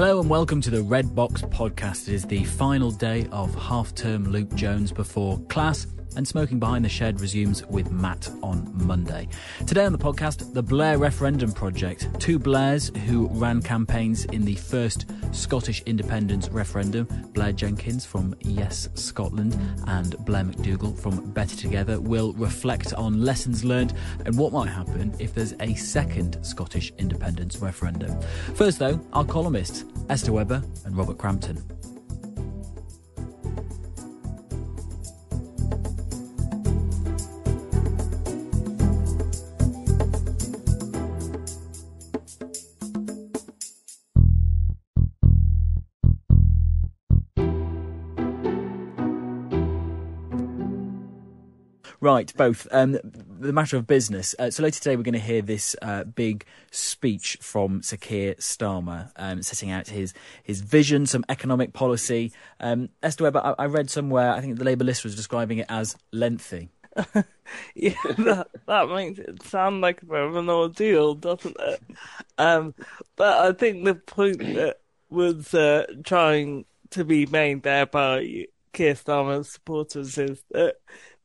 Hello and welcome to the Red Box podcast. It is the final day of half term Luke Jones before class and Smoking Behind the Shed resumes with Matt on Monday. Today on the podcast, the Blair Referendum Project. Two Blairs who ran campaigns in the first Scottish independence referendum Blair Jenkins from Yes Scotland and Blair McDougall from Better Together will reflect on lessons learned and what might happen if there's a second Scottish independence referendum. First, though, our columnists, Esther Webber and Robert Crampton. Right, both. Um, the matter of business. Uh, so later today, we're going to hear this uh, big speech from Sir Keir Starmer, um, setting out his his vision, some economic policy. Um, Esther Webber, I, I read somewhere, I think the Labour list was describing it as lengthy. yeah, that, that makes it sound like a bit of an ordeal, doesn't it? Um, but I think the point that was uh, trying to be made there by Keir Starmer's supporters is that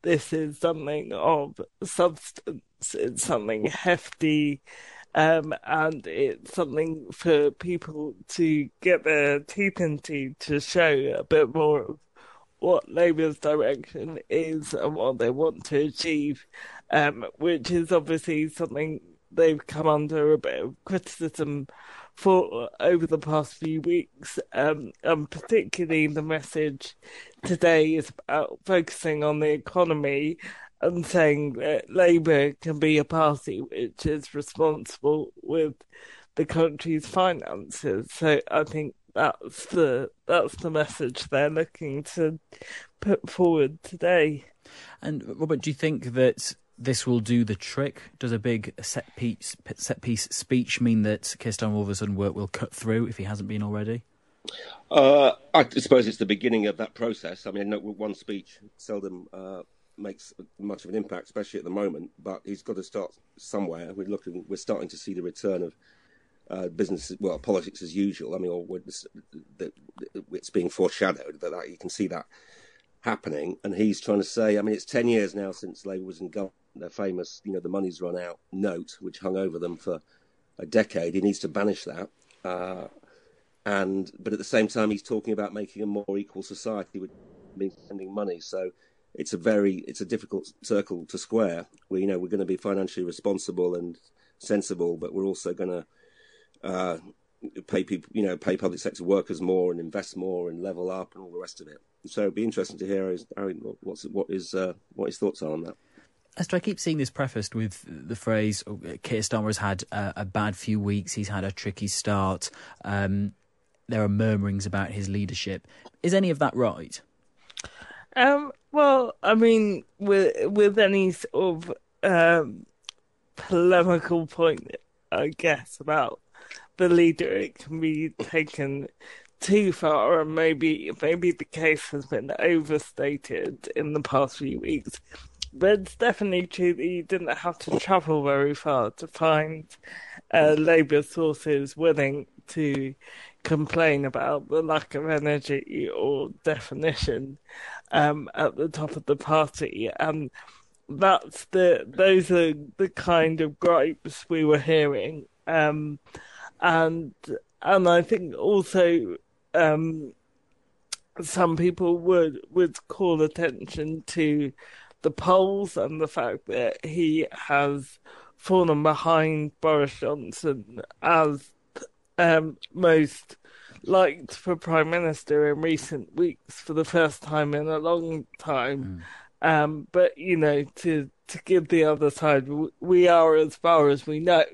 this is something of substance, it's something hefty, um, and it's something for people to get their teeth into to show a bit more of what Labour's direction is and what they want to achieve, um, which is obviously something they've come under a bit of criticism for over the past few weeks, um, and particularly the message today is about focusing on the economy and saying that Labour can be a party which is responsible with the country's finances. So I think that's the that's the message they're looking to put forward today. And Robert, do you think that this will do the trick? Does a big set piece set piece speech mean that all of work will cut through if he hasn't been already? Uh, I suppose it's the beginning of that process. I mean, one speech seldom uh, makes much of an impact, especially at the moment. But he's got to start somewhere. We're looking. We're starting to see the return of uh, business, well, politics as usual. I mean, it's being foreshadowed that you can see that happening. And he's trying to say, I mean, it's ten years now since Labour was in government. Their famous, you know, the money's run out note, which hung over them for a decade. He needs to banish that. Uh, and but at the same time, he's talking about making a more equal society with spending money. So it's a very it's a difficult circle to square. We you know we're going to be financially responsible and sensible, but we're also going to uh, pay people you know pay public sector workers more and invest more and level up and all the rest of it. So it'd be interesting to hear his, what's what is uh, what his thoughts are on that. Esther, I keep seeing this prefaced with the phrase oh, Keir Starmer has had a, a, bad few weeks. He's had a tricky start. Um, there are murmurings about his leadership. Is any of that right? Um, well, I mean, with with any sort of um, polemical point, I guess about the leader, it can be taken too far, and maybe maybe the case has been overstated in the past few weeks. But it's definitely true that you didn't have to travel very far to find uh, Labour sources willing to complain about the lack of energy or definition um, at the top of the party, and that's the those are the kind of gripes we were hearing, um, and and I think also um, some people would would call attention to the polls and the fact that he has fallen behind Boris Johnson as um, most liked for prime minister in recent weeks for the first time in a long time. Mm. Um, but you know, to to give the other side, we are as far as we know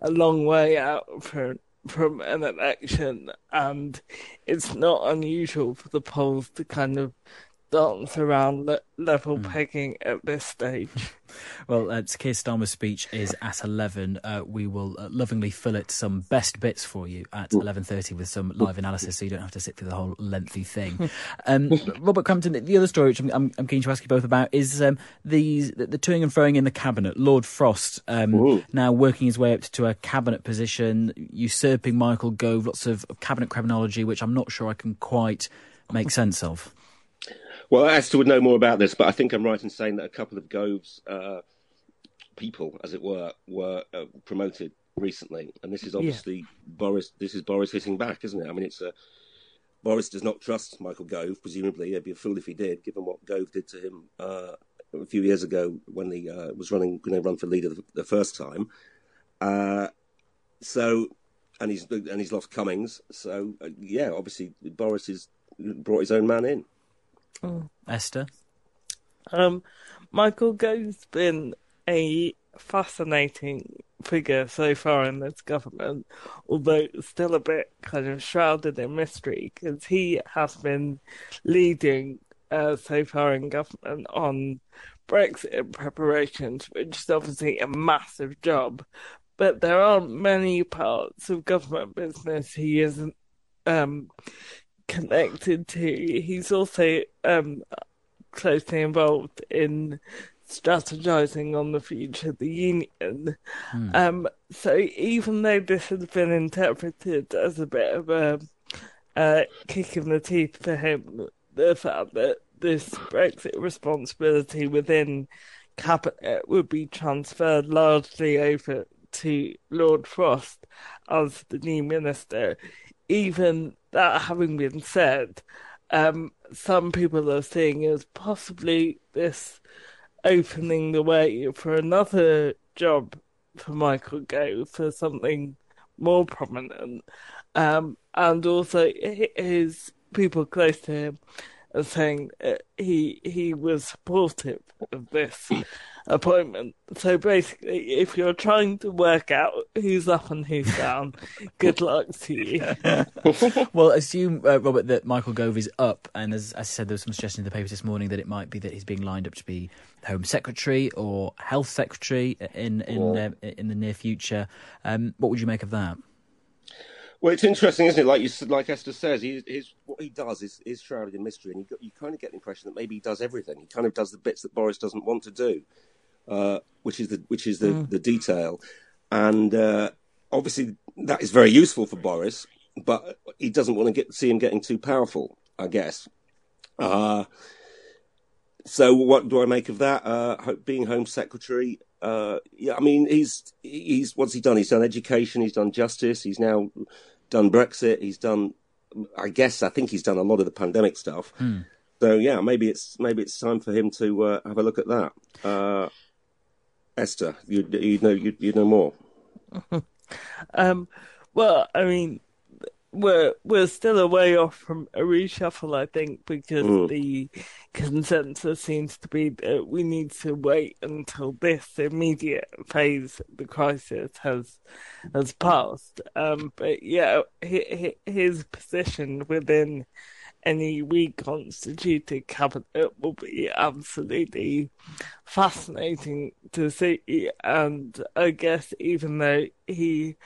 a long way out from from an election, and it's not unusual for the polls to kind of dance around le- level mm. pegging at this stage. well, uh, Keir Starmer's speech is at 11. Uh, we will uh, lovingly fill it some best bits for you at 11.30 with some live analysis so you don't have to sit through the whole lengthy thing. um, Robert Crampton, the other story which I'm, I'm, I'm, keen to ask you both about is um, the, the toing and froing in the cabinet. Lord Frost um, now working his way up to a cabinet position, usurping Michael Gove, lots of cabinet Kremlinology, which I'm not sure I can quite make sense of. Well, Esther would know more about this, but I think I'm right in saying that a couple of Gove's uh, people, as it were, were uh, promoted recently, and this is obviously yeah. Boris. This is Boris hitting back, isn't it? I mean, it's a Boris does not trust Michael Gove. Presumably, he'd be a fool if he did, given what Gove did to him uh, a few years ago when he uh, was running, going to run for leader the, the first time. Uh, so, and he's and he's lost Cummings. So, uh, yeah, obviously Boris has brought his own man in. Mm. Esther? Um, Michael Gove's been a fascinating figure so far in this government, although still a bit kind of shrouded in mystery because he has been leading uh, so far in government on Brexit preparations, which is obviously a massive job. But there are many parts of government business he isn't um, connected to. He's also um, closely involved in strategizing on the future of the union. Hmm. Um, so even though this has been interpreted as a bit of a uh, kick in the teeth for him, the fact that this Brexit responsibility within cabinet would be transferred largely over to Lord Frost as the new minister, even that having been said, um, some people are seeing it as possibly this opening the way for another job for Michael Gove for something more prominent. Um, and also his people close to him saying he he was supportive of this appointment. So basically, if you're trying to work out who's up and who's down, good luck to you. well, assume, uh, Robert, that Michael Gove is up, and as, as I said, there was some suggestion in the papers this morning that it might be that he's being lined up to be Home Secretary or Health Secretary in in uh, in the near future. Um, what would you make of that? Well, it's interesting, isn't it? Like you like Esther says, he, his, what he does is, is shrouded in mystery, and you, you kind of get the impression that maybe he does everything. He kind of does the bits that Boris doesn't want to do uh, which is the which is the, mm. the detail, and uh, obviously that is very useful for Boris, but he doesn't want to get see him getting too powerful, I guess. Uh, so what do I make of that? Uh, being Home Secretary, uh, yeah, I mean he's he's what's he done? He's done education, he's done justice, he's now done Brexit, he's done. I guess I think he's done a lot of the pandemic stuff. Mm. So yeah, maybe it's maybe it's time for him to uh, have a look at that. Uh, Esther, you you know you you know more. um, well, I mean, we're we're still a way off from a reshuffle, I think, because mm. the consensus seems to be that we need to wait until this immediate phase of the crisis has has passed. Um, but yeah, his position within any reconstituted cabinet will be absolutely fascinating to see. And I guess even though he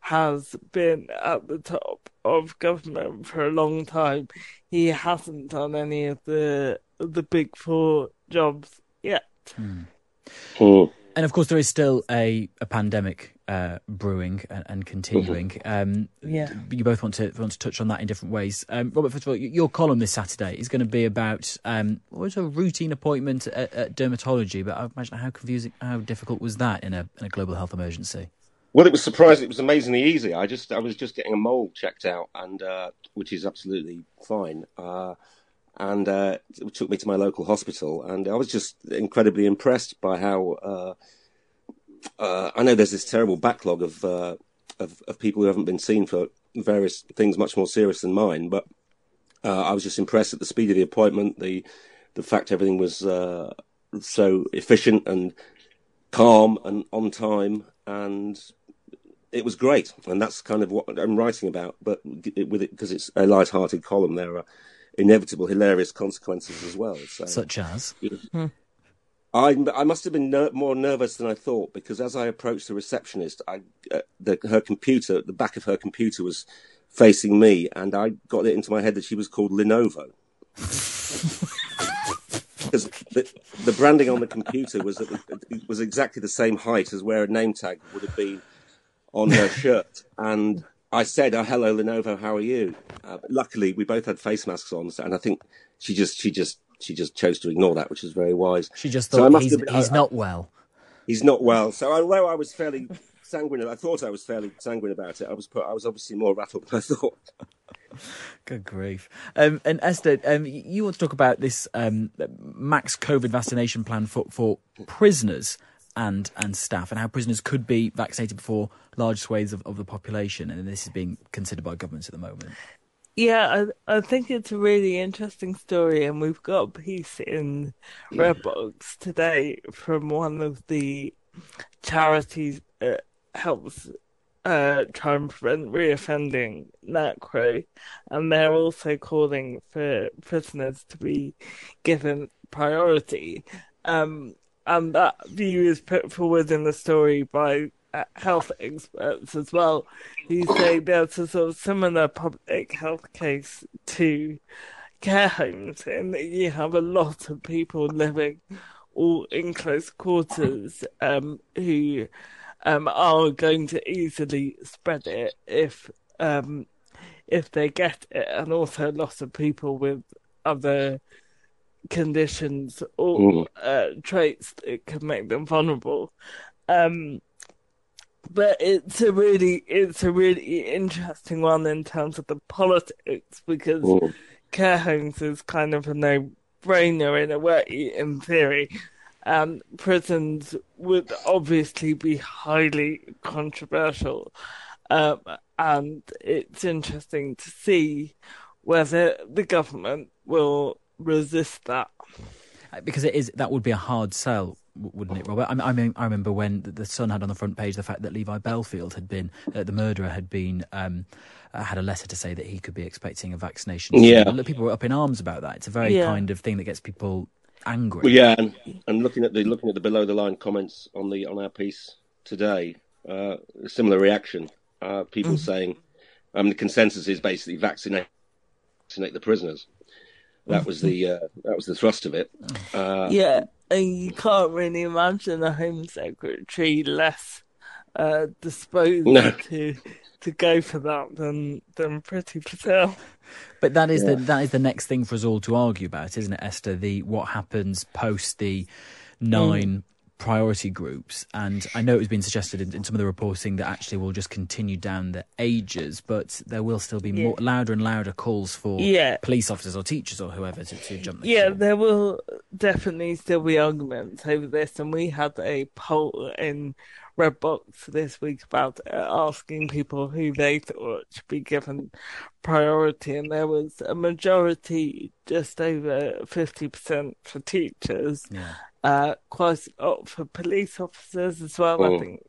has been at the top of government for a long time, he hasn't done any of the the big four jobs yet. Mm. And of course, there is still a, a pandemic uh, brewing and, and continuing. Um, Yeah. You both want to want to touch on that in different ways. Um, Robert, first of all, your column this Saturday is going to be about um, what was a routine appointment at, at dermatology, but I imagine how confusing, how difficult was that in a, in a global health emergency? Well, it was surprising. It was amazingly easy. I just, I was just getting a mole checked out, and uh, which is absolutely fine. Uh, and uh, it took me to my local hospital, and I was just incredibly impressed by how. Uh, uh, I know there's this terrible backlog of, uh, of of people who haven't been seen for various things much more serious than mine, but I was just impressed at the speed of the appointment, the the fact everything was so efficient and calm and on time, and it was great, and that's kind of what I'm writing about. But with it, because it's a light-hearted column, there are inevitable, hilarious consequences as well. So Such as I, I must have been ner- more nervous than I thought because as I approached the receptionist, I, uh, the, her computer, the back of her computer was facing me, and I got it into my head that she was called Lenovo. Because the, the branding on the computer was was exactly the same height as where a name tag would have been on her shirt, and I said, oh, "Hello, Lenovo, how are you?" Uh, luckily, we both had face masks on, and I think she just she just she just chose to ignore that, which was very wise. she just thought must he's, been- he's I- not well. He's not well. So although I was fairly sanguine, I thought I was fairly sanguine about it. I was put, I was obviously more rattled than I thought. Good grief. Um, and Esther, um, you want to talk about this um, max COVID vaccination plan for, for prisoners and, and staff, and how prisoners could be vaccinated before large swathes of, of the population, and this is being considered by governments at the moment. Yeah, I, I think it's a really interesting story, and we've got a piece in Redbox today from one of the charities that helps uh, try and prevent reoffending, NACRO, and they're also calling for prisoners to be given priority. Um, and that view is put forward in the story by uh, health experts as well, who say there's a sort of similar public health case to care homes, in that you have a lot of people living all in close quarters um, who um, are going to easily spread it if um, if they get it, and also lots of people with other conditions or uh, traits that could make them vulnerable. Um, but it's a really it's a really interesting one in terms of the politics because Mm. care homes is kind of a no brainer in a way in theory. Um, prisons would obviously be highly controversial, um, and it's interesting to see whether the government will resist that. Uh, Because it is that would be a hard sell, wouldn't it, Robert? I, I mean, I remember when the, the Sun had on the front page the fact that Levi Bellfield had been uh, the murderer had been um, uh, had a letter to say that he could be expecting a vaccination. Yeah. people were up in arms about that. It's a very Yeah. kind of thing that gets people angry. Well, yeah, and, and looking at the looking at the below the line comments on the on our piece today, uh, a similar reaction. Uh, people saying um, the consensus is basically vaccinate vaccinate the prisoners. That was the uh, that was the thrust of it. Uh, Yeah, and you can't really imagine a Home Secretary less uh, disposed No. to to go for that than than Priti Patel. But that is the that is the next thing for us all to argue about, isn't it, Esther? The what happens post the nine priority groups, and I know it was being suggested in, in some of the reporting that actually we'll just continue down the ages, but there will still be more louder and louder calls for Yeah. police officers or teachers or whoever to, to jump the Yeah, queue. there will definitely still be arguments over this, and we had a poll in Redbox this week about uh, asking people who they thought should be given priority, and there was a majority, just over fifty percent for teachers, Yeah. uh, quite a lot for police officers as well. I Mm. think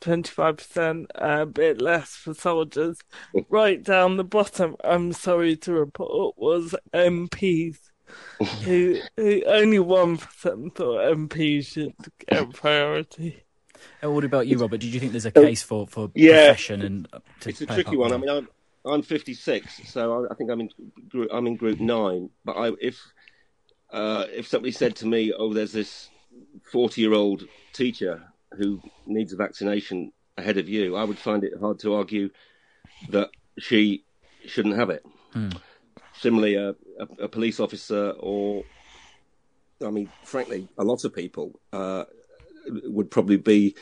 twenty-five percent, a bit less for soldiers. right down the bottom, I'm sorry to report, was MPs. who, who only one percent thought MPs should get priority. And what about you, Robert? Did you think there's a case for, for Yeah. profession and uh, to it's a tricky one. in I mean, I'm I'm 56, so I, I think I'm in group, I'm in group nine. But I, if uh, if somebody said to me, "Oh, there's this 40 year old teacher who needs a vaccination ahead of you," I would find it hard to argue that she shouldn't have it. Hmm. Similarly, a, a, a, police officer, or I mean, frankly, a lot of people uh, would probably be,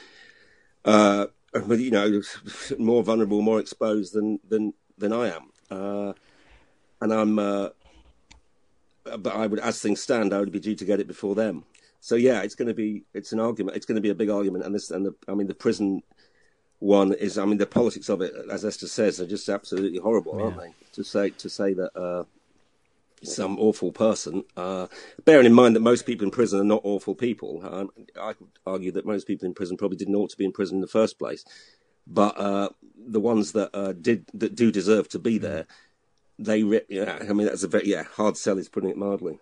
uh, you know, more vulnerable, more exposed than than than I am. Uh, and I'm, uh, but I would, as things stand, I would be due to get it before them. So yeah, it's going to be, it's an argument. It's going to be a big argument, and this, and the, I mean, the prison one is, I mean, the politics of it, as Esther says, are just absolutely horrible, yeah. aren't they? To say to say that uh, some awful person, uh, bearing in mind that most people in prison are not awful people. Um, I could argue that most people in prison probably didn't ought to be in prison in the first place, but uh, the ones that uh, did that do deserve to be there, they, yeah, I mean, that's a very yeah hard sell. Is putting it mildly.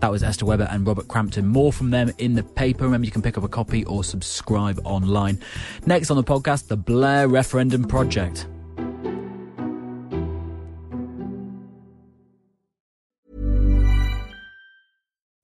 That was Esther Webber and Robert Crampton. More from them in the paper. Remember, you can pick up a copy or subscribe online. Next on the podcast, the Blair Referendum Project.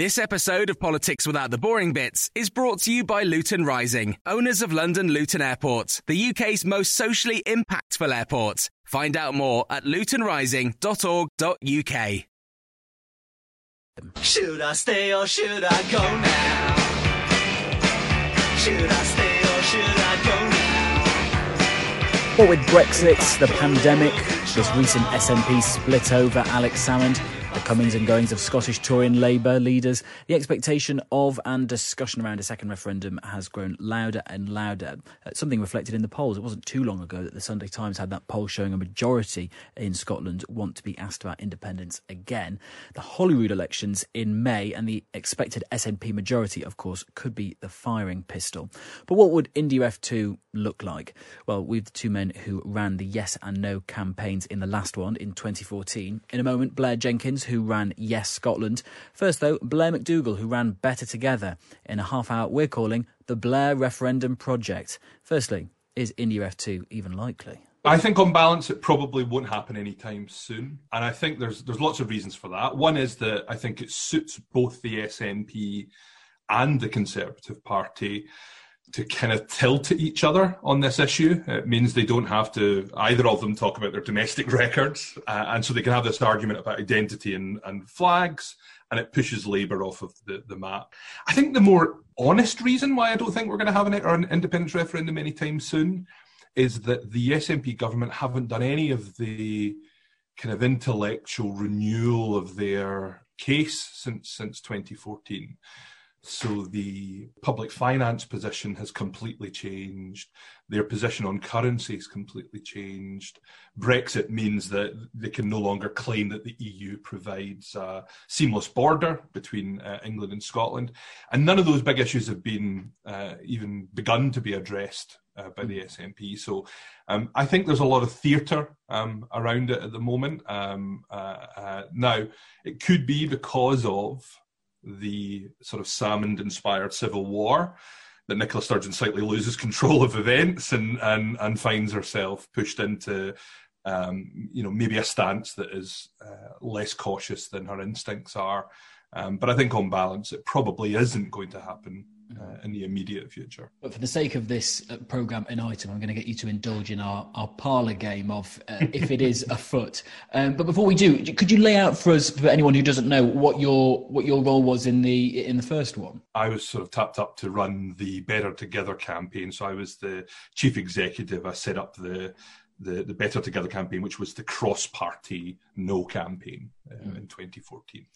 This episode of Politics Without the Boring Bits is brought to you by Luton Rising, owners of London Luton Airport, the UK's most socially impactful airport. Find out more at lutonrising.org.uk. Should I stay or should I go now? Should I stay or should I go now? What with Brexit, the pandemic, this recent SNP split over Alex Salmond, the comings and goings of Scottish Tory and Labour leaders, the expectation of and discussion around a second referendum has grown louder and louder. Uh, something reflected in the polls. It wasn't too long ago that the Sunday Times had that poll showing a majority in Scotland want to be asked about independence again. The Holyrood elections in May and the expected SNP majority, of course, could be the firing pistol. But what would IndyRef2 look like? Well, we've the two men who ran the yes and no campaigns in the last one in 2014. In a moment, Blair Jenkins who ran Yes Scotland. First, though, Blair McDougall, who ran Better Together in a half hour we're calling the Blair Referendum Project. Firstly, is IndyRef2 even likely? I think on balance, it probably won't happen anytime soon, and I think there's there's lots of reasons for that. One is that I think it suits both the SNP and the Conservative Party to kind of tilt at each other on this issue. It means they don't have to either of them talk about their domestic records, uh, and so they can have this argument about identity and, and flags, and it pushes Labour off of the, the map. I think the more honest reason why I don't think we're going to have an, an independence referendum anytime soon is that the SNP government haven't done any of the kind of intellectual renewal of their case since since 2014. So the public finance position has completely changed. Their position on currency has completely changed. Brexit means that they can no longer claim that the EU provides a seamless border between uh, England and Scotland. And none of those big issues have been uh, even begun to be addressed uh, by the SNP. So um, I think there's a lot of theatre um, around it at the moment. Um, uh, uh, now, it could be because of the sort of Salmond inspired civil war that Nicola Sturgeon slightly loses control of events and and and finds herself pushed into um, you know maybe a stance that is uh, less cautious than her instincts are. Um, but I think on balance, it probably isn't going to happen uh, in the immediate future. But for the sake of this uh, program and item, I'm going to get you to indulge in our, our parlour game of uh, if it is afoot. Um, but before we do, could you lay out for us, for anyone who doesn't know, what your what your role was in the in the first one? I was sort of tapped up to run the Better Together campaign, so I was the chief executive. I set up the the, the Better Together campaign, which was the cross party no campaign uh, mm. in 2014.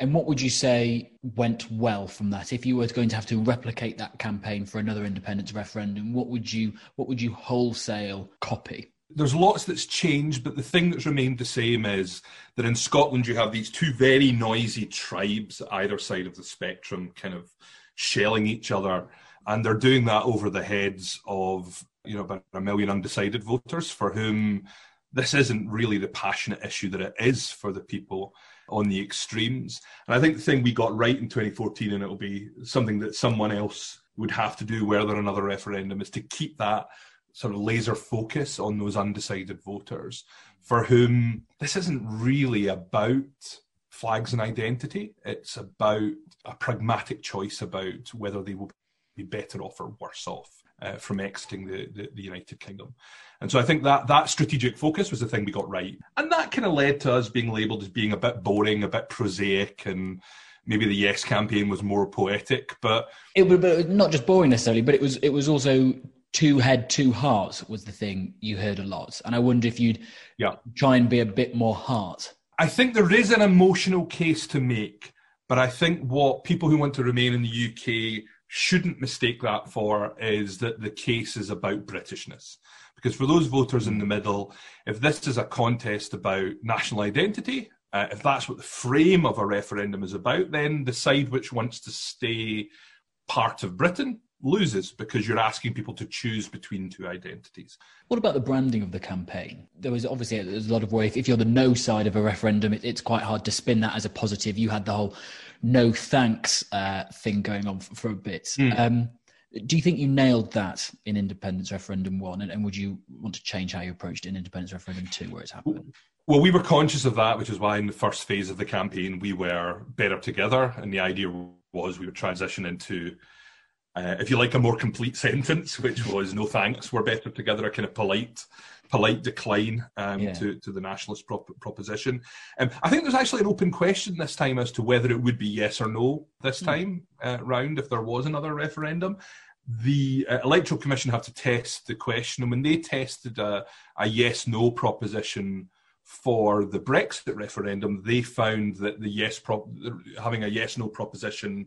And what would you say went well from that? If you were going to have to replicate that campaign for another independence referendum, what would you what would you wholesale copy? There's lots that's changed, but the thing that's remained the same is that in Scotland you have these two very noisy tribes either side of the spectrum, kind of shelling each other, and they're doing that over the heads of you know about a million undecided voters for whom this isn't really the passionate issue that it is for the people on the extremes. And I think the thing we got right in 2014, and it'll be something that someone else would have to do were there another referendum, is to keep that sort of laser focus on those undecided voters for whom this isn't really about flags and identity. It's about a pragmatic choice about whether they will be better off or worse off uh, from exiting the, the, the, United Kingdom. And so I think that that strategic focus was the thing we got right. And that kind of led to us being labelled as being a bit boring, a bit prosaic, and maybe the Yes campaign was more poetic. But it was not just boring necessarily, but it was it was also two head, two hearts was the thing you heard a lot. And I wonder if you'd yeah. try and be a bit more heart. I think there is an emotional case to make, but I think what people who want to remain in the UK shouldn't mistake that for is that the case is about Britishness. Because for those voters in the middle, if this is a contest about national identity, uh, if that's what the frame of a referendum is about, then the side which wants to stay part of Britain loses because you're asking people to choose between two identities. What about the branding of the campaign? There was obviously there's a lot of work. If you're the no side of a referendum, it, it's quite hard to spin that as a positive. You had the whole no thanks uh, thing going on for, for a bit. Mm. Um, do you think you nailed that in independence referendum one, and, and, would you want to change how you approached it in independence referendum two, where it's happened? Well, we were conscious of that, which is why in the first phase of the campaign we were better together, and the idea was we would transition into uh, if you like, a more complete sentence, which was "No thanks, we're better together." A kind of polite, polite decline um, yeah. to to the nationalist prop- proposition. Um, I think there's actually an open question this time as to whether it would be yes or no this hmm. time mm. uh, round if there was another referendum. The uh, electoral commission have to test the question, and when they tested a, a yes/no proposition for the Brexit referendum, they found that the yes prop having a yes/no proposition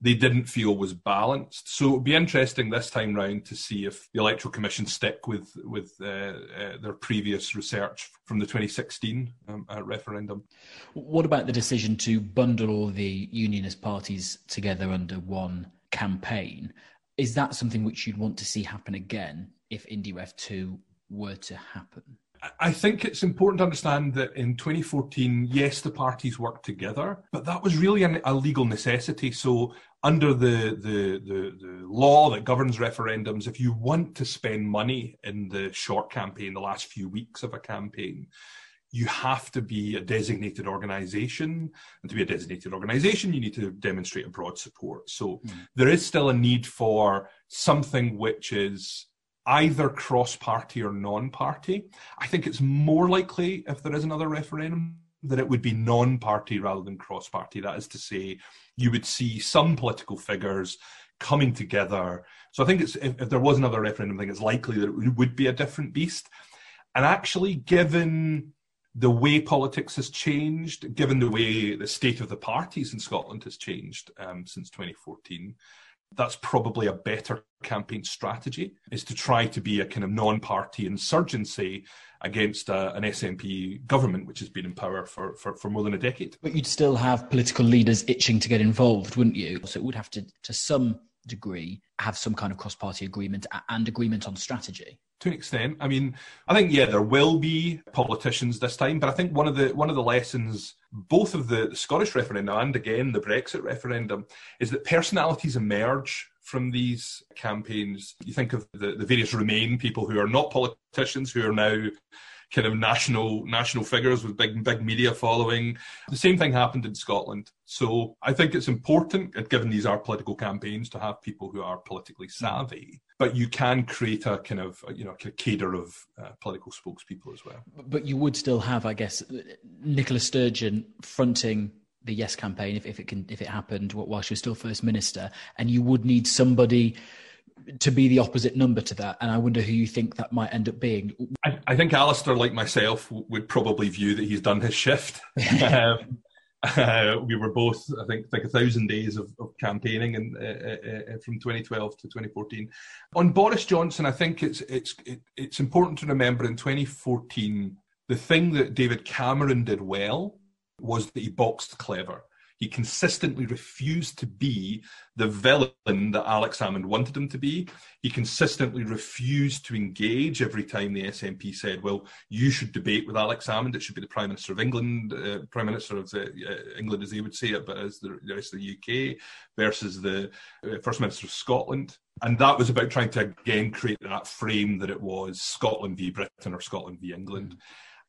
they didn't feel was balanced. So it'd be interesting this time round to see if the Electoral Commission stick with with uh, uh, their previous research from the 2016 um, uh, referendum. What about the decision to bundle all the unionist parties together under one campaign? Is that something which you'd want to see happen again if IndyRef 2 were to happen? I think it's important to understand that in 2014, yes, the parties worked together, but that was really an, a legal necessity. So, under the, the, the, the, law that governs referendums, if you want to spend money in the short campaign, the last few weeks of a campaign, you have to be a designated organization. And to be a designated organization, you need to demonstrate a broad support. So, mm. there is still a need for something which is either cross party or non party. I think it's more likely if there is another referendum that it would be non party rather than cross party. That is to say, you would see some political figures coming together. So I think it's if, if there was another referendum, I think it's likely that it would be a different beast. And actually, given the way politics has changed, given the way the state of the parties in Scotland has changed um, since 2014, that's probably a better campaign strategy is to try to be a kind of non-party insurgency against uh, an SNP government which has been in power for, for, for more than a decade. But you'd still have political leaders itching to get involved, wouldn't you? So it would have to, to some degree, have some kind of cross-party agreement and agreement on strategy to an extent. I mean, I think yeah, there will be politicians this time, but I think one of the one of the lessons both of the Scottish referendum and again the Brexit referendum is that personalities emerge from these campaigns. You think of the, the various Remain people who are not politicians who are now kind of national national figures with big big media following. The same thing happened in Scotland. So I think it's important, given these are political campaigns, to have people who are politically savvy. But you can create a kind of you know a cadre of uh, political spokespeople as well. But you would still have, I guess, Nicola Sturgeon fronting the Yes campaign if, if it can if it happened while she was still First Minister, and you would need somebody to be the opposite number to that. And I wonder who you think that might end up being. I, I think Alistair, like myself, would probably view that he's done his shift. um, uh, we were both, I think, like a thousand days of, of campaigning and uh, uh, uh, from 2012 to 2014. On Boris Johnson, I think it's it's it, it's important to remember in 2014 the thing that David Cameron did well was that he boxed clever. He consistently refused to be the villain that Alex Salmond wanted him to be. He consistently refused to engage every time the SNP said, well, you should debate with Alex Salmond. It should be the Prime Minister of England, uh, Prime Minister of the, uh, England as they would say it, but as the, the rest of the UK versus the uh, First Minister of Scotland. And that was about trying to again create that frame that it was Scotland v Britain or Scotland v England.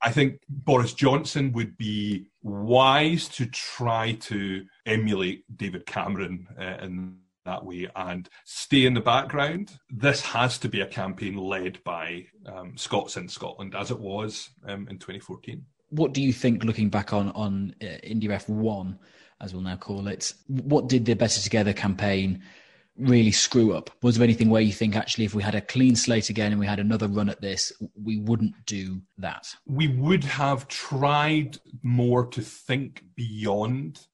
I think Boris Johnson would be wise to try to emulate David Cameron uh, in that way and stay in the background. This has to be a campaign led by um, Scots in Scotland, as it was um, in 2014. What do you think, looking back on on uh, IndyRef1, as we'll now call it, what did the Better Together campaign really screw up? Was there anything where you think actually, if we had a clean slate again and we had another run at this, we wouldn't do that? We would have tried more to think beyond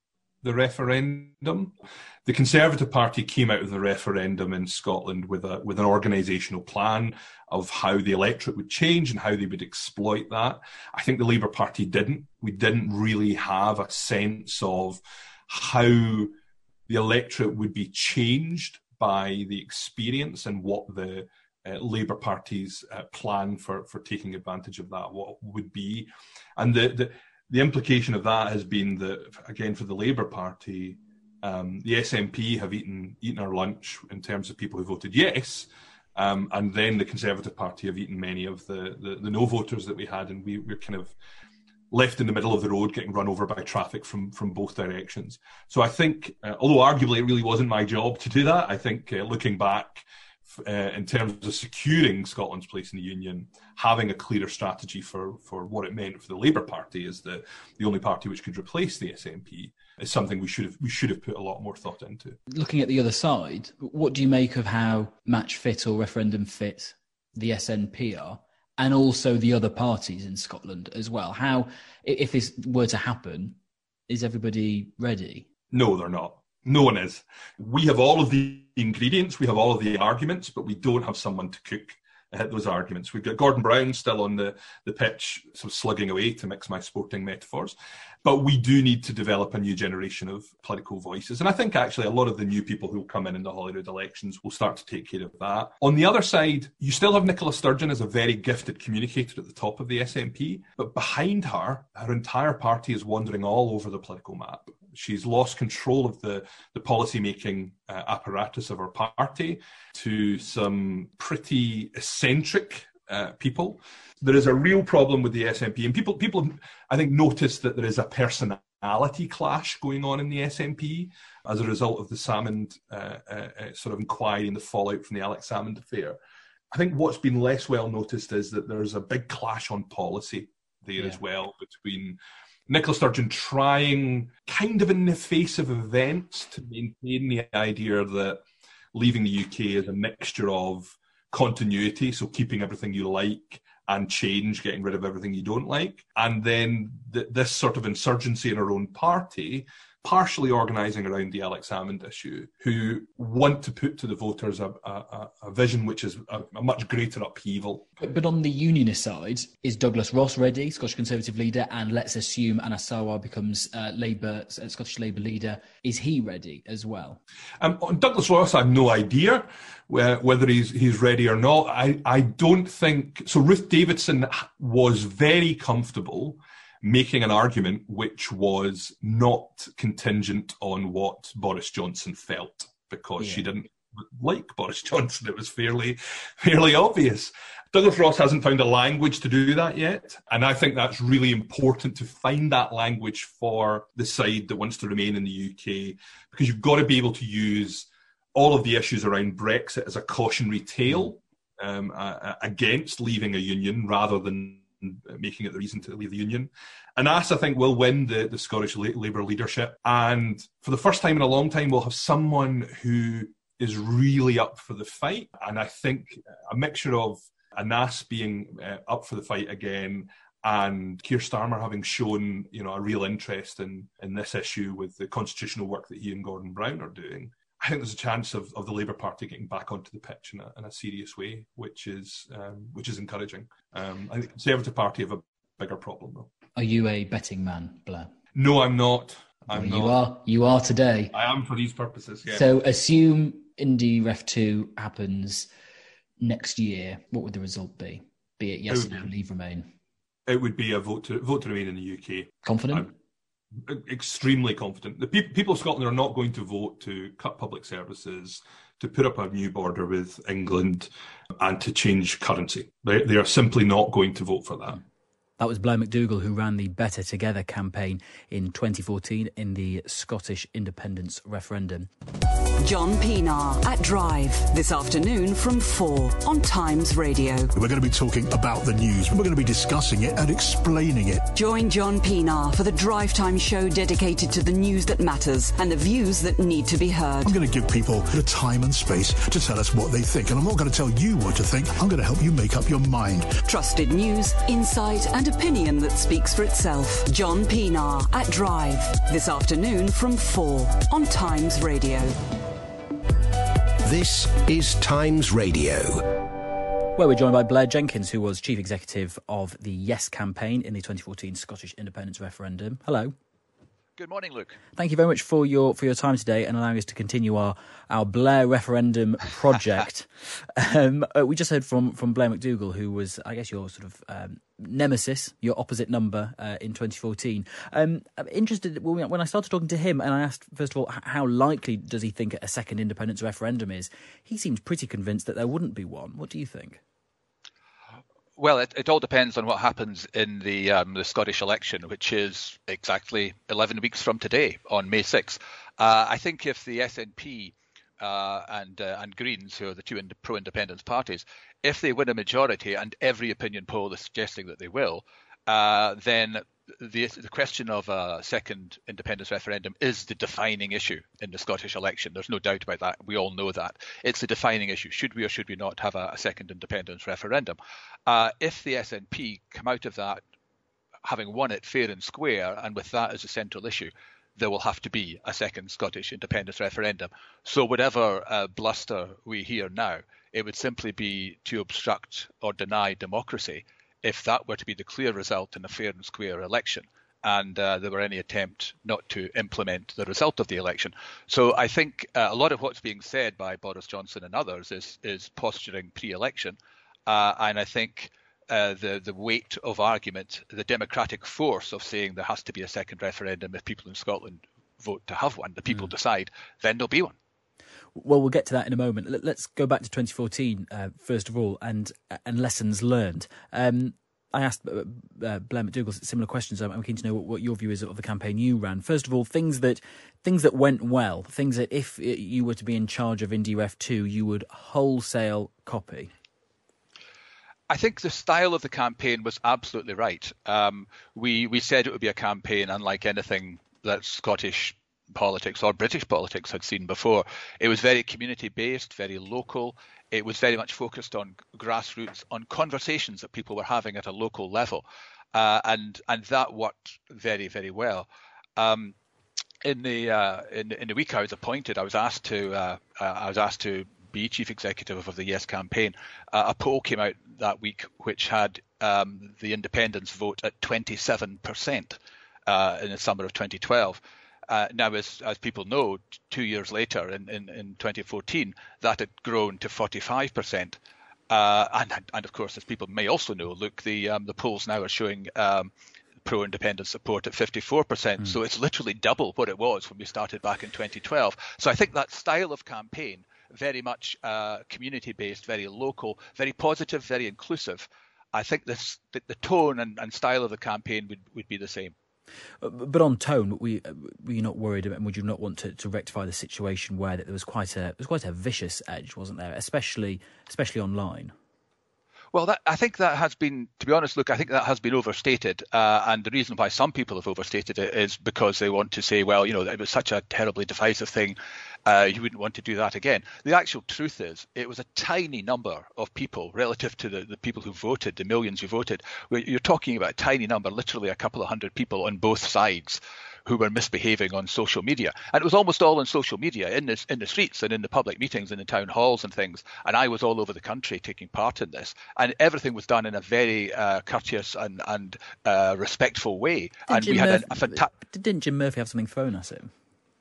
the referendum. The Conservative Party came out of the referendum in Scotland with a with an organisational plan of how the electorate would change and how they would exploit that. I think the Labour Party didn't. We didn't really have a sense of how the electorate would be changed by the experience and what the uh, Labour Party's uh, plan for, for taking advantage of that what would be, and the, the the implication of that has been that again for the Labour Party, um, the SNP have eaten eaten our lunch in terms of people who voted yes, um, and then the Conservative Party have eaten many of the, the, the no voters that we had, and we we're kind of left in the middle of the road getting run over by traffic from from both directions. So I think, uh, although arguably it really wasn't my job to do that, I think uh, looking back uh, in terms of securing Scotland's place in the union, having a clearer strategy for for what it meant for the Labour Party as the the only party which could replace the SNP is something we should have we should have put a lot more thought into. Looking at the other side, what do you make of how match fit or referendum fit the SNP are? And also the other parties in Scotland as well. How, if this were to happen, is everybody ready? No, they're not. No one is. We have all of the ingredients, we have all of the arguments, but we don't have someone to cook uh, those arguments. We've got Gordon Brown still on the, the pitch, sort of slugging away to mix my sporting metaphors. But we do need to develop a new generation of political voices. And I think actually a lot of the new people who will come in in the Holyrood elections will start to take care of that. On the other side, you still have Nicola Sturgeon as a very gifted communicator at the top of the SNP. But behind her, her entire party is wandering all over the political map. She's lost control of the, the policy making uh, apparatus of her party to some pretty eccentric uh, people. There is a real problem with the SNP, and people people I think notice that there is a personality clash going on in the SNP as a result of the Salmond uh, uh, uh, sort of inquiry and the fallout from the Alex Salmond affair. I think what's been less well noticed is that there's a big clash on policy there yeah. as well between Nicola Sturgeon trying, kind of in the face of events, to maintain the idea that leaving the UK is a mixture of continuity, so keeping everything you like, and change, getting rid of everything you don't like. And then th- this sort of insurgency in her own party partially organising around the Alex Salmond issue, who want to put to the voters a, a, a vision which is a, a, much greater upheaval. But, on the unionist side, is Douglas Ross ready, Scottish Conservative leader, and let's assume Sarwar becomes uh, Labour, uh, Scottish Labour leader, is he ready as well? Um, on Douglas Ross, I have no idea whether he's he's ready or not. I, I don't think so. Ruth Davidson was very comfortable making an argument which was not contingent on what Boris Johnson felt because yeah. she didn't like Boris Johnson. It was fairly fairly obvious. Douglas Ross hasn't found a language to do that yet. And I think that's really important to find that language for the side that wants to remain in the UK, because you've got to be able to use all of the issues around Brexit as a cautionary tale um, uh, against leaving a union rather than making it the reason to leave the union. And Anas, I think, will win the, the Scottish Labour leadership. And for the first time in a long time, we'll have someone who is really up for the fight. And I think a mixture of Anas being uh, up for the fight again and Keir Starmer having shown, you know, a real interest in, in this issue with the constitutional work that he and Gordon Brown are doing, I think there's a chance of, of the Labour Party getting back onto the pitch in a, in a serious way, which is um, which is encouraging. Um, I think the Conservative Party have a bigger problem though. Are you a betting man, Blair? No, I'm not. I'm well, you not. are. You are today. I am for these purposes. Yeah. So assume Indy Ref Two happens next year. What would the result be? Be it yes or no, leave remain. It would be a vote to vote to remain in the UK. Confident. I'm extremely confident. The pe- people of Scotland are not going to vote to cut public services, to put up a new border with England, and to change currency. They, they are simply not going to vote for that. That was Blair McDougall, who ran the Better Together campaign in 2014 in the Scottish independence referendum. John Pienaar at Drive this afternoon from 4 on Times Radio. We're going to be talking about the news. We're going to be discussing it and explaining it. Join John Pienaar for the Drive Time show dedicated to the news that matters and the views that need to be heard. I'm going to give people the time and space to tell us what they think. And I'm not going to tell you what to think. I'm going to help you make up your mind. Trusted news, insight, and opinion that speaks for itself. John Pienaar at Drive this afternoon from 4 on Times Radio. This is Times Radio. Where we're joined by Blair Jenkins, who was chief executive of the Yes campaign in the 2014 Scottish independence referendum. Hello. Good morning, Luke. Thank you very much for your for your time today and allowing us to continue our, our Blair referendum project. um, uh, we just heard from from Blair McDougall, who was, I guess, your sort of um, nemesis, your opposite number uh, in 2014. Um, I'm interested when I started talking to him, and I asked first of all how likely does he think a second independence referendum is. He seems pretty convinced that there wouldn't be one. What do you think? Well, it, it all depends on what happens in the um, the Scottish election, which is exactly 11 weeks from today, on May 6th. Uh, I think if the SNP uh, and uh, and Greens, who are the two ind- pro-independence parties, if they win a majority, and every opinion poll is suggesting that they will, uh, then the the question of a second independence referendum is the defining issue in the Scottish election. There's no doubt about that. We all know that it's the defining issue. Should we or should we not have a, a second independence referendum? Uh, if the SNP come out of that having won it fair and square, and with that as a central issue, there will have to be a second Scottish independence referendum. So whatever uh, bluster we hear now, it would simply be to obstruct or deny democracy if that were to be the clear result in a fair and square election and uh, there were any attempt not to implement the result of the election. So I think uh, a lot of what's being said by Boris Johnson and others is is posturing pre-election, uh, and I think. Uh, the the weight of argument, the democratic force of saying there has to be a second referendum if people in Scotland vote to have one, the people mm. decide, then there'll be one. Well, we'll get to that in a moment. Let's go back to 2014 uh, first of all, and and lessons learned. Um, I asked uh, uh, Blair McDougall similar questions. I'm, keen to know what, what, your view is of the campaign you ran. First of all, things that things that went well, things that if you were to be in charge of IndyRef two, you would wholesale copy. I think the style of the campaign was absolutely right. Um, we we said it would be a campaign unlike anything that Scottish politics or British politics had seen before. It was very community based, very local. It was very much focused on grassroots, on conversations that people were having at a local level, uh, and and that worked very very well. Um, in the uh, in, in, the week I was appointed, I was asked to uh, uh I was asked to be chief executive of the Yes campaign. Uh, a poll came out that week which had um, the independence vote at 27 percent uh, in the summer of 2012. Uh, now, as, as people know, two years later, in, in, in 2014, that had grown to 45%. Uh, and, and of course, as people may also know, look, the um, the polls now are showing um, pro-independent support at 54%. Mm. So it's literally double what it was when we started back in 2012. So I think that style of campaign, very much uh, community-based, very local, very positive, very inclusive. I think this the, the tone and, and style of the campaign would, would be the same. Uh, but on tone, were you, were you not worried, and would you not want to, to rectify the situation where there was quite a there was quite a vicious edge, wasn't there? Especially especially online. Well, that, I think that has been, to be honest, look, I think that has been overstated. Uh, and the reason why some people have overstated it is because they want to say, well, you know, it was such a terribly divisive thing, uh, you wouldn't want to do that again. The actual truth is, it was a tiny number of people relative to the, the people who voted, the millions who voted. You're talking about a tiny number, literally a couple of hundred people on both sides who were misbehaving on social media. And it was almost all on social media, in the, in the streets and in the public meetings and in the town halls and things. And I was all over the country taking part in this. And everything was done in a very uh, courteous and, and uh, respectful way. Did and Jim we had Murphy, a, a fantastic. Didn't Jim Murphy have something thrown at him?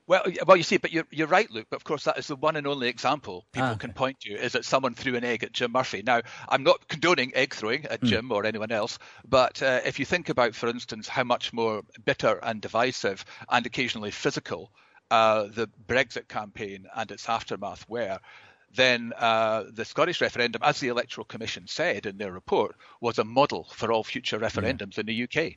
Well, well, you see, but you're you're right, Luke. But of course, that is the one and only example people Ah, can point to is that someone threw an egg at Jim Murphy. Now, I'm not condoning egg throwing at Hmm. Jim or anyone else, but uh, if you think about, for instance, how much more bitter and divisive and occasionally physical uh, the Brexit campaign and its aftermath were. Then uh, the Scottish referendum, as the Electoral Commission said in their report, was a model for all future referendums in the UK.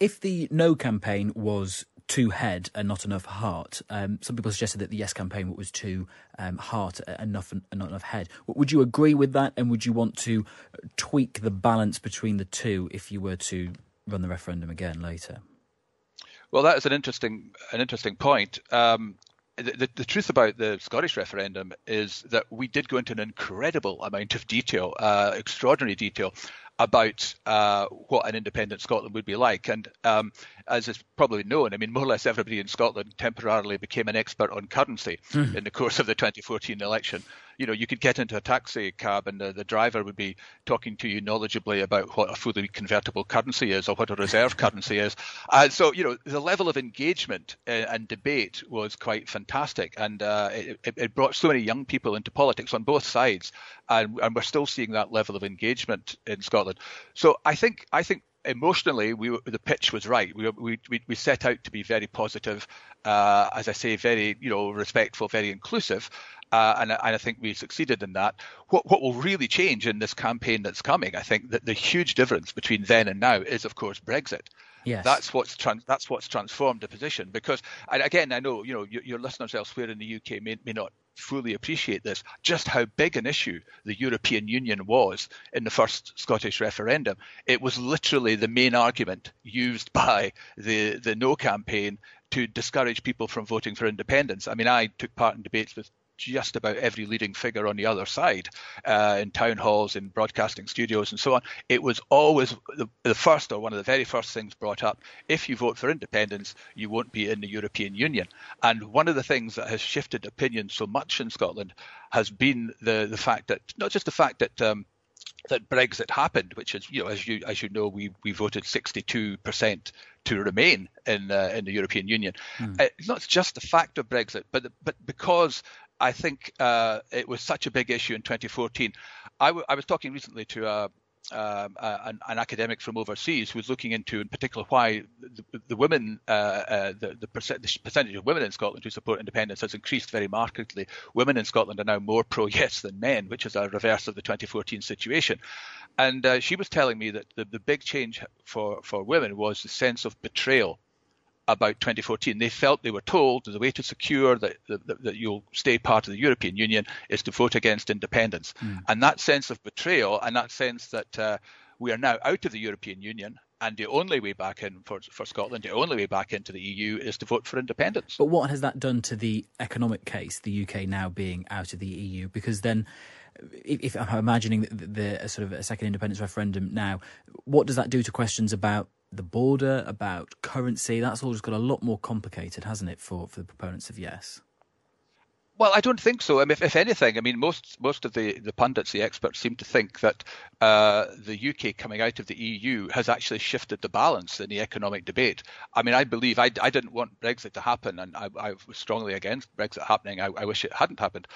If the no campaign was too head and not enough heart, um, some people suggested that the yes campaign was too um, heart and enough and not enough head. Would you agree with that? And would you want to tweak the balance between the two if you were to run the referendum again later? Well, that is an interesting an interesting point. Um, the, the, the truth about the Scottish referendum is that we did go into an incredible amount of detail, uh, extraordinary detail, about uh, what an independent Scotland would be like. And um, as is probably known, I mean, more or less everybody in Scotland temporarily became an expert on currency in the course of the 2014 election. You know, you could get into a taxi cab and the, the driver would be talking to you knowledgeably about what a fully convertible currency is or what a reserve currency is. Uh, so, you know, the level of engagement uh, and debate was quite fantastic. And uh, it, it- brought so many young people into politics on both sides. And, and we're still seeing that level of engagement in Scotland. So I think, I think emotionally, we were, the pitch was right. We, we we we set out to be very positive, uh, as I say, very you know respectful, very inclusive, uh, and, I- and I think we succeeded in that. What what will really change in this campaign that's coming, I think that the huge difference between then and now is, of course, Brexit. Yes. That's what's trans- that's what's transformed the position because and again I know you know your, your listeners elsewhere in the UK may, may not fully appreciate this just how big an issue the European Union was in the first Scottish referendum it was literally the main argument used by the the no campaign to discourage people from voting for independence I mean I took part in debates with just about every leading figure on the other side uh, in town halls, in broadcasting studios, and so on. It was always the, the first or one of the very first things brought up. If you vote for independence, you won't be in the European Union. And one of the things that has shifted opinion so much in Scotland has been the the fact that not just the fact that um, that Brexit happened, which is, you know, as you as you know, we we voted 62% to remain in uh, in the European Union. Uh, It's not just the fact of Brexit, but but because I think uh, it was such a big issue in 2014. I, w- I was talking recently to a um, uh, an, an academic from overseas who was looking into, in particular, why the, the women, uh, uh, the, the, the percentage of women in Scotland who support independence has increased very markedly. Women in Scotland are now more pro-yes than men, which is a reverse of the 2014 situation. And uh, she was telling me that the, the big change for, for women was the sense of betrayal about 2014. They felt they were told the way to secure that, that, that you'll stay part of the European Union is to vote against independence. And that sense of betrayal and that sense that uh, we are now out of the European Union and the only way back in for, for Scotland, the only way back into the EU is to vote for independence. But what has that done to the economic case, the UK now being out of the EU? Because then, if, if I'm imagining the, the, the sort of a second independence referendum now, what does that do to questions about the border, about currency? That's all just got a lot more complicated, hasn't it, for, for the proponents of yes? Well, I don't think so. I mean, if, if anything, I mean, most most of the, the pundits, the experts, seem to think that uh, the UK coming out of the EU has actually shifted the balance in the economic debate. I mean, I believe I, I didn't want Brexit to happen, and I, I was strongly against Brexit happening. I, I wish it hadn't happened,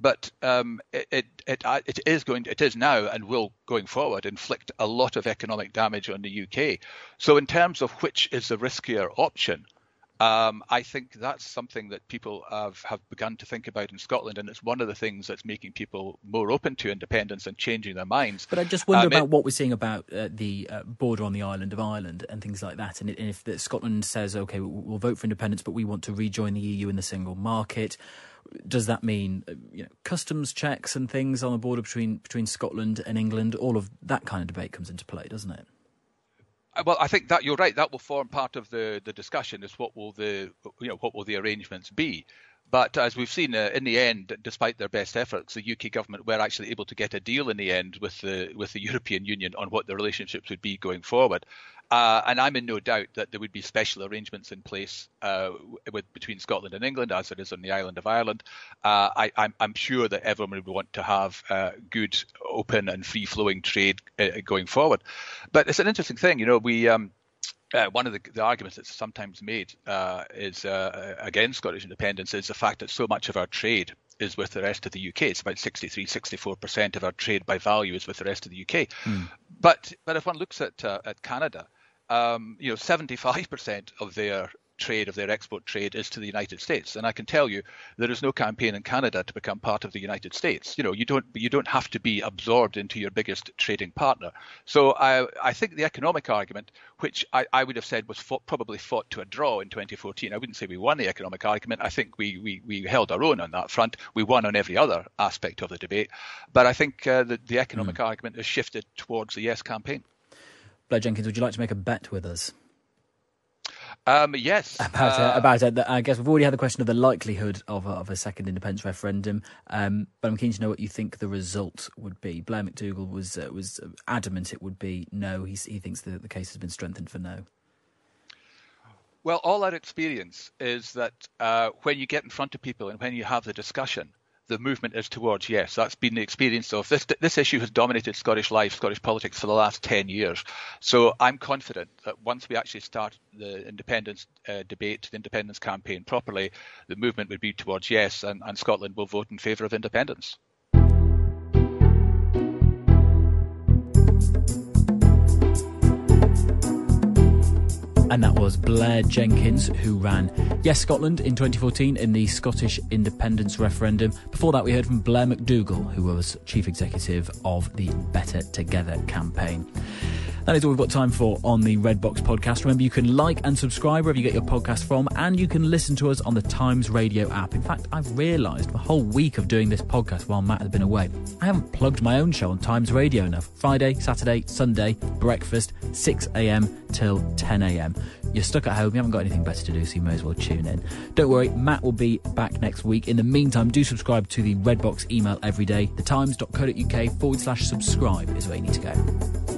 but um, it, it it it is going it is now and will going forward inflict a lot of economic damage on the UK. So, in terms of which is the riskier option. Um, I think that's something that people have, have begun to think about in Scotland, and it's one of the things that's making people more open to independence and changing their minds. But I just wonder um, about it, what we're seeing about uh, the uh, border on the island of Ireland and things like that. And if Scotland says, okay, we'll vote for independence, but we want to rejoin the EU in the single market, does that mean uh, you know, customs checks and things on the border between between Scotland and England? All of that kind of debate comes into play, doesn't it? Uh, well, I think that you're right. That will form part of the, the discussion. Is what will the you know what will the arrangements be? But as we've seen, uh, in the end, despite their best efforts, the UK government were actually able to get a deal in the end with the with the European Union on what the relationships would be going forward. Uh, and I'm in no doubt that there would be special arrangements in place uh, with between Scotland and England, as there is on the island of Ireland. Uh, I, am sure that everyone would want to have uh, good, open, and free-flowing trade uh, going forward. But it's an interesting thing, you know. We um, uh, one of the, the, arguments that's sometimes made uh, is uh, against Scottish independence is the fact that so much of our trade is with the rest of the UK. It's about 63, 64% of our trade by value is with the rest of the UK. Mm. But but if one looks at uh, at Canada, um, you know, 75% of their trade of their export trade is to the United States. And I can tell you there is no campaign in Canada to become part of the United States. You know, you don't you don't have to be absorbed into your biggest trading partner. So I I think the economic argument, which I, I would have said was fought, probably fought to a draw in 2014. I wouldn't say we won the economic argument. I think we we, we held our own on that front. We won on every other aspect of the debate. But I think uh, the, the economic mm. argument has shifted towards the yes campaign. Blair Jenkins, would you like to make a bet with us? Um, yes. About, uh, about it. I guess we've already had the question of the likelihood of a, of a second independence referendum, um, but I'm keen to know what you think the result would be. Blair McDougall was uh, was adamant it would be no. He, he thinks that the case has been strengthened for no. Well, all our experience is that uh, when you get in front of people and when you have the discussion, the movement is towards yes. That's been the experience of this. This issue has dominated Scottish life, Scottish politics for the last ten years. So I'm confident that once we actually start the independence uh, debate, the independence campaign properly, the movement would be towards yes, and, and Scotland will vote in favour of independence. And that was Blair Jenkins, who ran Yes Scotland in 2014 in the Scottish independence referendum. Before that, we heard from Blair McDougall, who was chief executive of the Better Together campaign. That is all we've got time for on the Red Box podcast. Remember, you can like and subscribe wherever you get your podcast from, and you can listen to us on the Times Radio app. In fact, I've realised the whole week of doing this podcast while Matt has been away, I haven't plugged my own show on Times Radio enough. Friday, Saturday, Sunday, breakfast, 6 a.m. till 10 a.m. You're stuck at home, you haven't got anything better to do, so you may as well tune in. Don't worry, Matt will be back next week. In the meantime, do subscribe to the Redbox email every day. Thetimes.co.uk forward slash subscribe is where you need to go.